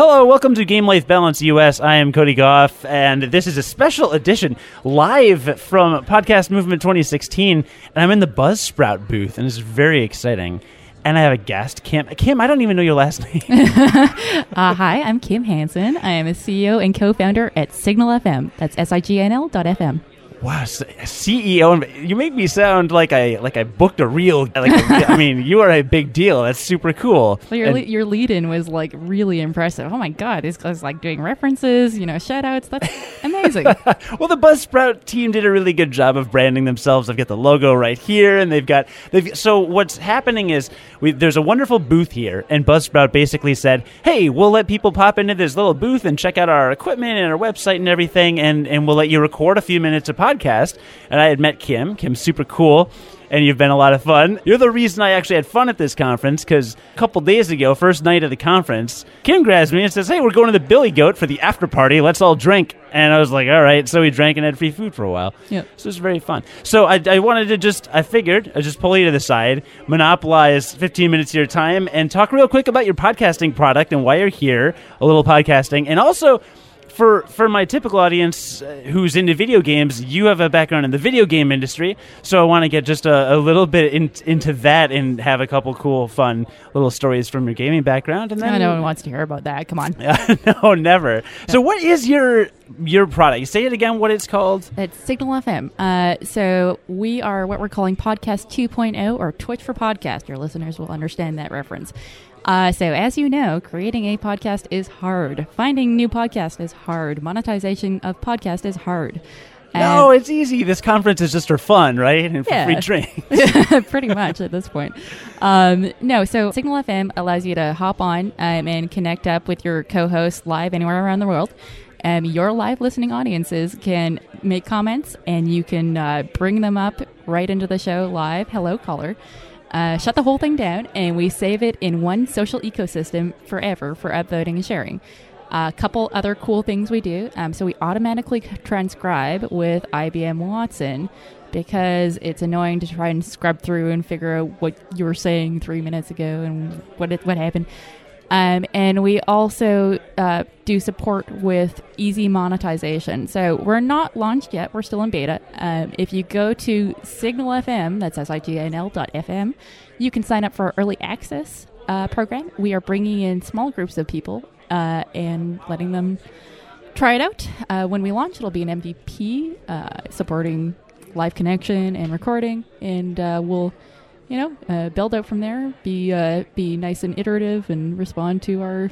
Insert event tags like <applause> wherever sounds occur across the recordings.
Hello, welcome to Game Life Balance US. I am Cody Goff, and this is a special edition live from Podcast Movement 2016. And I'm in the Buzzsprout booth, and it's very exciting. And I have a guest, Kim. Kim, I don't even know your last <laughs> name. <laughs> Uh, hi, I'm Kim Hansen. I am a CEO and co-founder at Signal FM. That's S-I-G-N-L dot FM. Wow, CEO. You make me sound like I like I booked a real. Like a, I mean, you are a big deal. That's super cool. Well, your, le- your lead-in was like really impressive. Oh my god, this guy's like doing references, you know, shout-outs. That's <laughs> amazing. well, the Buzzsprout team did a really good job of branding themselves. They've got the logo right here, and they've got they've. So what's happening is we, there's a wonderful booth here, and Buzzsprout basically said, "Hey, we'll let people pop into this little booth and check out our equipment and our website and everything, and and we'll let you record a few minutes of podcast." And I had met Kim. Kim's super cool. And you've been a lot of fun. You're the reason I actually had fun at this conference because a couple days ago, first night of the conference, Kim grabs me and says, Hey, we're going to the Billy Goat for the after party. Let's all drink. And I was like, All right. So we drank and had free food for a while. Yeah, So it was very fun. So I, I wanted to just, I figured, I just pull you to the side, monopolize 15 minutes of your time, and talk real quick about your podcasting product and why you're here, a little podcasting, and also for for my typical audience uh, who's into video games, you have a background in the video game industry, so I want to get just a, a little bit in, into that and have a couple cool, fun little stories from your gaming background, and then no one wants to hear about that. Come on. <laughs> no, never. So, what is your your product? Say it again. What it's called? It's Signal FM. Uh, so we are what we're calling Podcast 2.0 or Twitch for Podcast. Your listeners will understand that reference. Uh, so as you know, creating a podcast is hard. Finding new podcast is hard. Monetization of podcast is hard. no, it's easy. This conference is just for fun, right? And for free drink. <laughs> pretty much at this point. Um, no, so Signal FM allows you to hop on um, and connect up with your co-host live anywhere around the world. Um, your live listening audiences can make comments, and you can uh, bring them up right into the show live. Hello, caller. Uh, shut the whole thing down, and we save it in one social ecosystem forever for upvoting and sharing. A couple other cool things we do. Um, so we automatically transcribe with IBM Watson because it's annoying to try and scrub through and figure out what you were saying three minutes ago and what it, what happened. Um, and we also uh, do support with easy monetization. So we're not launched yet; we're still in beta. Um, if you go to Signal FM, that's S-I-G-N-L dot FM, you can sign up for our early access uh, program. We are bringing in small groups of people uh, and letting them try it out. Uh, when we launch, it'll be an MVP uh, supporting live connection and recording, and uh, we'll, you know, uh, build out from there. Be uh, be nice and iterative and respond to our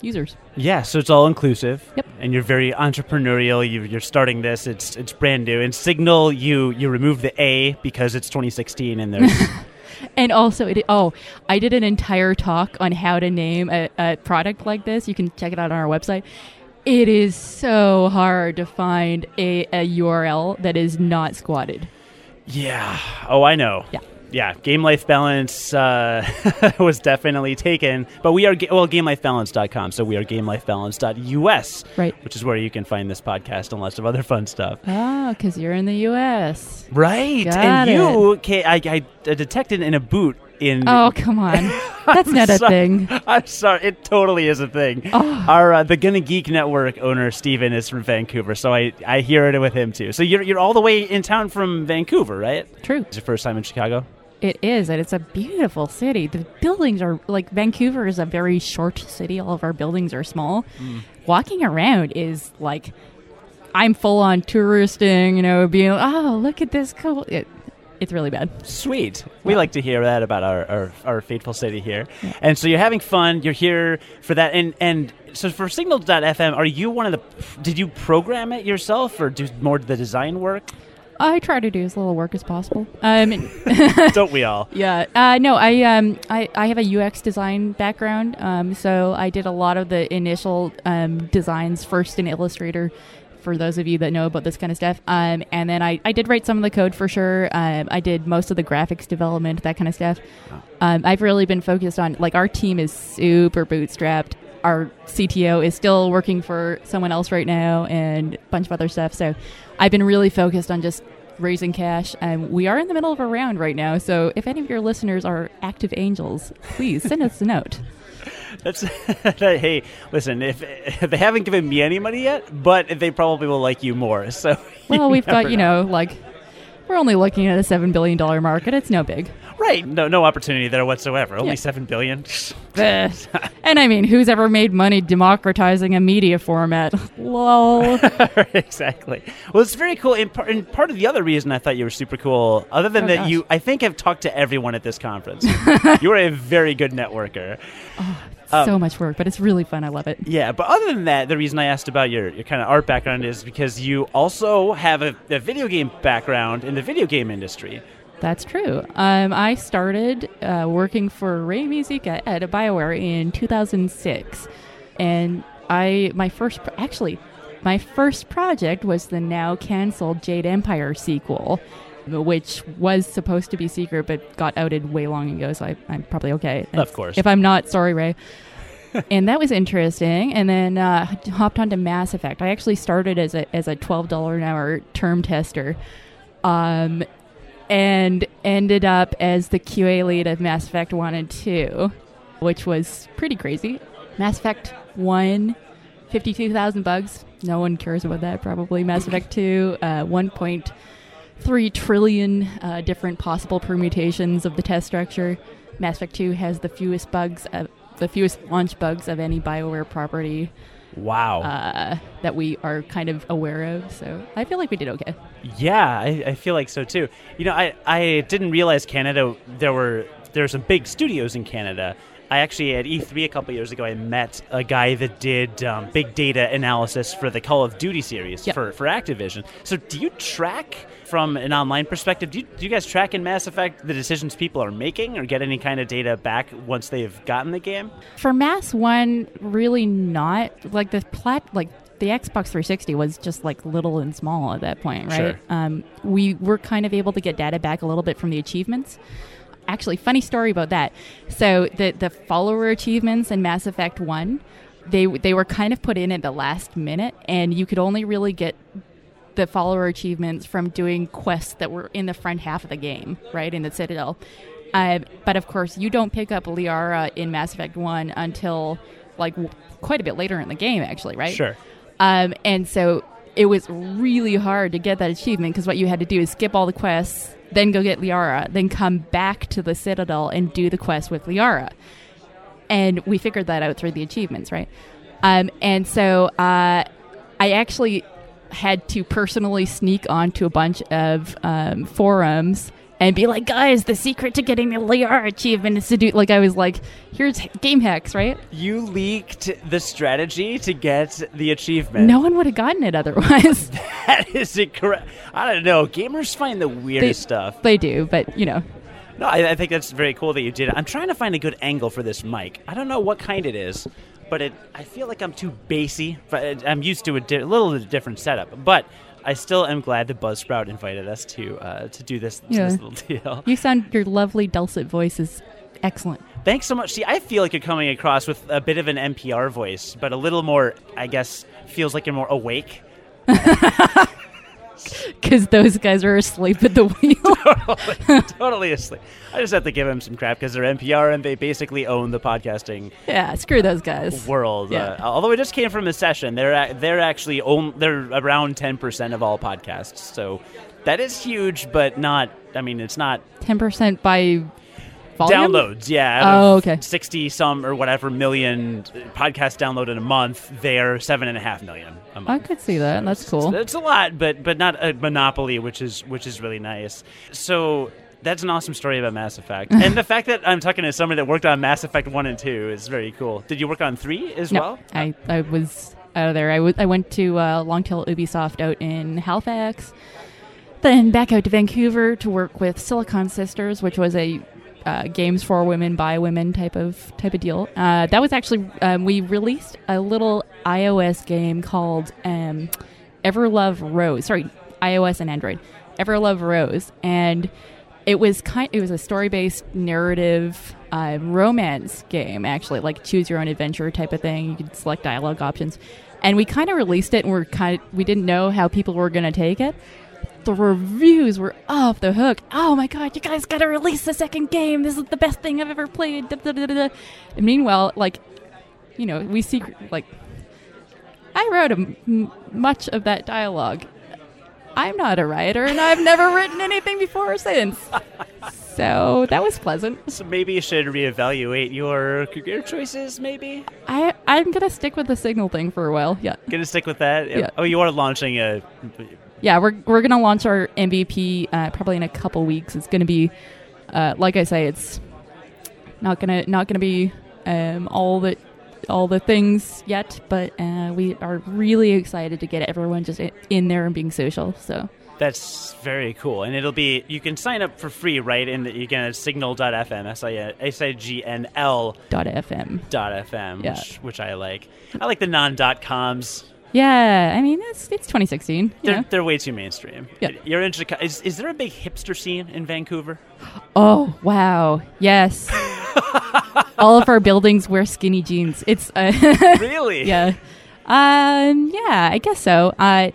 users. Yeah, so it's all inclusive. Yep. And you're very entrepreneurial. You, you're starting this. It's it's brand new. And Signal, you you remove the A because it's 2016, and there's <laughs> And also, it oh, I did an entire talk on how to name a, a product like this. You can check it out on our website. It is so hard to find a, a URL that is not squatted. yeah. Oh, I know. Yeah. Yeah, game life balance uh, <laughs> was definitely taken, but we are well gamelifebalance.com, so we are gamelifebalance.us, Right. which is where you can find this podcast and lots of other fun stuff. Oh, because you're in the U.S. Right, Got and you, okay, I, I detected in a boot in. Oh, come on. <laughs> That's not a thing. I'm sorry, it totally is a thing. Oh. Our uh, the Gonna Geek Network owner Steven is from Vancouver, so I I hear it with him too. So you're you're all the way in town from Vancouver, right? True. It's your first time in Chicago. It is, and it's a beautiful city. The buildings are like Vancouver is a very short city. All of our buildings are small. Mm. Walking around is like I'm full on touristing, you know, being oh look at this cool. It, it's really bad. Sweet. We like to hear that about our, our, our fateful city here. And so you're having fun. You're here for that. And and so for Signal.fm, are you one of the? Did you program it yourself or do more of the design work? I try to do as little work as possible. Um, <laughs> Don't we all? <laughs> Yeah. Uh, no, I um I, I have a UX design background. Um, so I did a lot of the initial um, designs first in Illustrator. For those of you that know about this kind of stuff, um, and then I, I did write some of the code for sure. Um, I did most of the graphics development, that kind of stuff. Um, I've really been focused on like our team is super bootstrapped. Our CTO is still working for someone else right now, and a bunch of other stuff. So I've been really focused on just raising cash. And we are in the middle of a round right now. So if any of your listeners are active angels, please send us a note. <laughs> That's <laughs> hey, listen. If, if they haven't given me any money yet, but they probably will like you more. So well, <laughs> we've got you know like we're only looking at a seven billion dollar market. It's no big. Right. No, no opportunity there whatsoever. Only Yeah. seven billion. <laughs> and I mean, who's ever made money democratizing a media format? <laughs> Lol. <laughs> exactly. Well, it's very cool. And part, and part of the other reason I thought you were super cool, other than Oh, that, gosh. you, I think, have talked to everyone at this conference. you are a very good networker. Oh, Um, so much work, but it's really fun. I love it. Yeah, but other than that, the reason I asked about your, your kind of art background is because you also have a, a video game background in the video game industry. That's true. Um, I started uh, working for Ray Muzyka at, at BioWare in 2006, and I my first pro- actually my first project was the now canceled Jade Empire sequel, which was supposed to be secret but got outed way long ago. So I, I'm probably okay. Of course. If I'm not, sorry, Ray. <laughs> and that was interesting. And then uh, hopped onto Mass Effect. I actually started as a as a twelve dollar an hour term tester. Um, and ended up as the QA lead of Mass Effect 1 and 2, which was pretty crazy. Mass Effect 1, 52,000 bugs. No one cares about that, probably. Mass Effect 2, uh, 1.3 trillion uh, different possible permutations of the test structure. Mass Effect 2 has the fewest bugs, of, the fewest launch bugs of any BioWare property Wow. uh, that we are kind of aware of. So I feel like we did okay. Yeah, I, I feel like so too. You know, I, I didn't realize Canada there were there were some big studios in Canada. I actually at E3 a couple years ago I met a guy that did um, big data analysis for the Call of Duty series Yep. for for Activision. So do you track from an online perspective? Do you, do you guys track in Mass Effect the decisions people are making, or get any kind of data back once they've gotten the game? For Mass One, really not like the plat like the Xbox 360 was just like little and small at that point, right? Sure. Um, we were kind of able to get data back a little bit from the achievements. Actually, funny story about that. So the the follower achievements in Mass Effect One, they they were kind of put in at the last minute, and you could only really get the follower achievements from doing quests that were in the front half of the game, right in the Citadel. Uh, but of course, you don't pick up Liara in Mass Effect One until like w- quite a bit later in the game, actually, right? Sure. Um, and so it was really hard to get that achievement because what you had to do is skip all the quests, then go get Liara, then come back to the Citadel and do the quest with Liara. And we figured that out through the achievements, right? Um, and so uh, I actually had to personally sneak onto a bunch of um, forums and be like, guys, the secret to getting the Liara achievement is to do like I was like, here's game hacks, right? You leaked the strategy to get the achievement. No one would have gotten it otherwise. <laughs> That is incorrect. I don't know. Gamers find the weirdest stuff. they do, but you know, No, I, I think that's very cool that you did it. I'm trying to find a good angle for this mic. I don't know what kind it is, but it. I feel like I'm too bassy. But I'm used to a di- little different setup. But I still am glad that Buzzsprout invited us to uh, to do this, Yeah. this little deal. you sound your lovely dulcet voice is excellent. Thanks so much. See, I feel like you're coming across with a bit of an NPR voice, but a little more. I guess feels like you're more awake. <laughs> Because those guys are asleep at the wheel. <laughs> totally, totally asleep. I just have to give them some crap because they're NPR and they basically own the podcasting yeah, screw those guys. world. Yeah. Uh, although I just came from a session, they're they're actually own, they're around ten percent of all podcasts. So that is huge, but not. I mean, it's not Ten percent by volume. downloads. Yeah. Oh, okay. Sixty some or whatever million podcasts downloaded a month. They're seven and a half million a I month. I could see that. That's cool. So it's a lot, but but not a monopoly, which is which is really nice. So that's an awesome story about Mass Effect, <laughs> and the fact that I'm talking to somebody that worked on Mass Effect one and two is very cool. Did you work on three as No, well? I, I was out of there. I, w- I went to uh, Longtail Ubisoft out in Halifax, then back out to Vancouver to work with Silicon Sisters, which was a uh, games for women by women type of type of deal. Uh, that was actually um, we released a little iOS game called um, Everlove Rose. Sorry, iOS and Android. Everlove Rose, and it was kind. It was a story based narrative uh, romance game, actually, like choose your own adventure type of thing. You could select dialogue options, and we kind of released it, and we're kind we didn't know how people were going to take it. The reviews were off the hook. Oh my god, you guys got to release the second game. This is the best thing I've ever played. Da, da, da, da, da. And meanwhile, like you know, we secret like. I wrote a m- much of that dialogue. I'm not a writer, and I've never written anything before or since. So that was pleasant. So maybe you should reevaluate your career choices. Maybe I I'm gonna stick with the signal thing for a while. Yeah, gonna stick with that. Yeah. Oh, you are launching a. yeah. We're we're gonna launch our MVP uh, probably in a couple weeks. It's gonna be, uh, like I say, it's not gonna not gonna be um, all the all the things yet, but uh, we are really excited to get everyone just in there and being social. So That's very cool, and it'll be. You can sign up for free, right? And you can at signal.fm, s i s i g n l dot FM. dot fm, Yeah. which which I like. I like the non dot coms. Yeah, I mean it's it's 2016. They're, know? they're way too mainstream. Yeah. You're in Chicago. Is, is there a big hipster scene in Vancouver? Oh wow, yes. <laughs> all of our buildings wear skinny jeans. It's uh, <laughs> really? yeah, um, yeah. I guess so. Uh,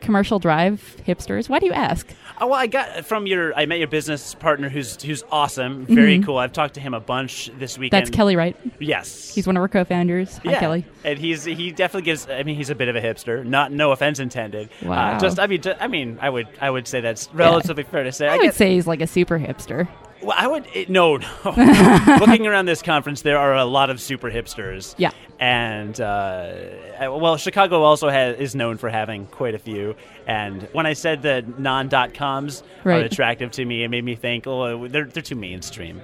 commercial drive hipsters. Why do you ask? Oh, well, I got from your. I met your business partner, who's who's awesome, very cool. I've talked to him a bunch this weekend. Mm-hmm. That's Kelly, right? Yes, He's one of our co-founders. Hi, yeah. Kelly. and he's he definitely gives. I mean, he's a bit of a hipster. Not no offense intended. Uh, Wow. just I mean, ju- I mean, I would I would say that's relatively fair to say. I, I would get- say he's like a super hipster. Well, I would it, no, no. <laughs> Looking around this conference, there are a lot of super hipsters. Yeah. And uh, well, Chicago also has, is known for having quite a few. And when I said the non-dot coms are attractive to me, it made me think, oh, they're they're too mainstream.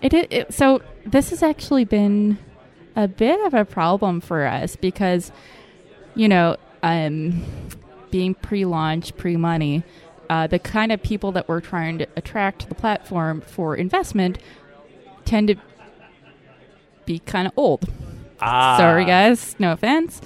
It, it, it so this has actually been a bit of a problem for us because you know um, being pre-launch pre-money uh, the kind of people that we're trying to attract to the platform for investment tend to be kind of old Ah, sorry guys no offense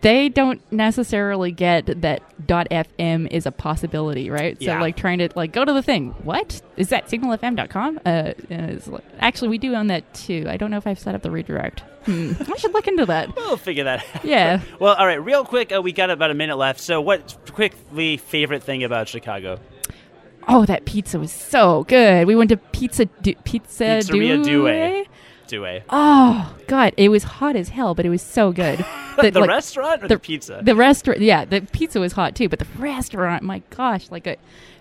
they don't necessarily get that .fm is a possibility, right? So Yeah. like trying to like go to the thing. What is that? SignalFM.com? Uh, is, actually, we do own that too. I don't know if I've set up the redirect. Hmm. I should look into that. We'll figure that out. Yeah. <laughs> Well, all right, real quick, uh, we got about a minute left. So, what quickly favorite thing about Chicago? Oh, that pizza was so good. We went to Pizza du- Pizza Pizzeria Due. Oh God, it was hot as hell, but it was so good. <laughs> The, like, restaurant or the, the- pizza? The restaurant, yeah, the pizza was hot too, but the restaurant, my gosh, like a,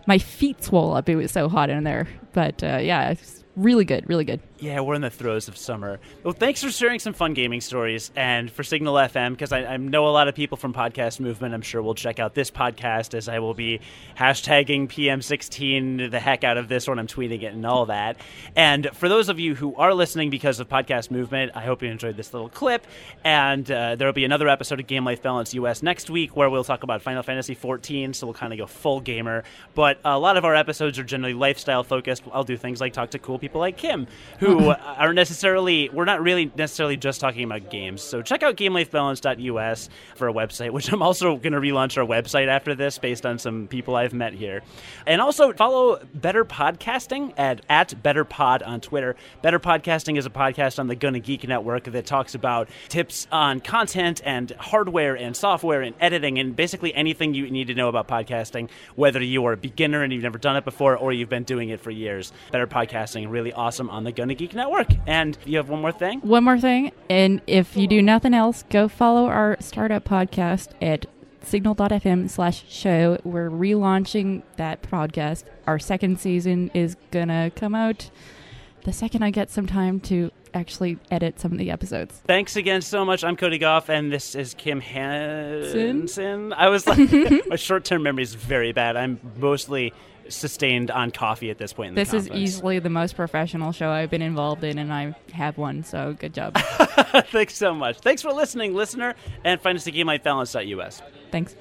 my feet swole up. It was so hot in there. But uh, yeah, it's really good, really good. Yeah, we're in the throes of summer. Well, thanks for sharing some fun gaming stories and for Signal FM because I, I know a lot of people from Podcast Movement. I'm sure will check out this podcast as I will be hashtagging PM16 the heck out of this when I'm tweeting it and all that. And for those of you who are listening because of Podcast Movement, I hope you enjoyed this little clip. And uh, there will be another episode of Game Life Balance US next week where we'll talk about Final Fantasy 14. So we'll kind of go full gamer. But a lot of our episodes are generally lifestyle focused. I'll do things like talk to cool people like Kim who are necessarily we're not really necessarily just talking about games. So check out GameLifeBalance.us for a website, which I'm also going to relaunch our website after this based on some people I've met here. And also follow Better Podcasting at at Better Pod on Twitter. Better Podcasting is a podcast on the Gonna Geek Network that talks about tips on content and hardware and software and editing and basically anything you need to know about podcasting, whether you are a beginner and you've never done it before or you've been doing it for years. Better Podcasting, really awesome on the Gonna Geek Network. And you have one more thing? One more thing, and if you do nothing else, go follow our startup podcast at signal.fm slash show. We're relaunching that podcast. Our second season is gonna come out the second I get some time to actually edit some of the episodes. Thanks again so much. I'm Cody Goff, and this is Kim Hansen. I was like, <laughs> my short term memory is very bad. I'm mostly sustained on coffee at this point in the This is easily the most professional show I've been involved in, and I have one, so good job. <laughs> Thanks so much. Thanks for listening, listener, and find us at GameLifeBalance.us. Thanks.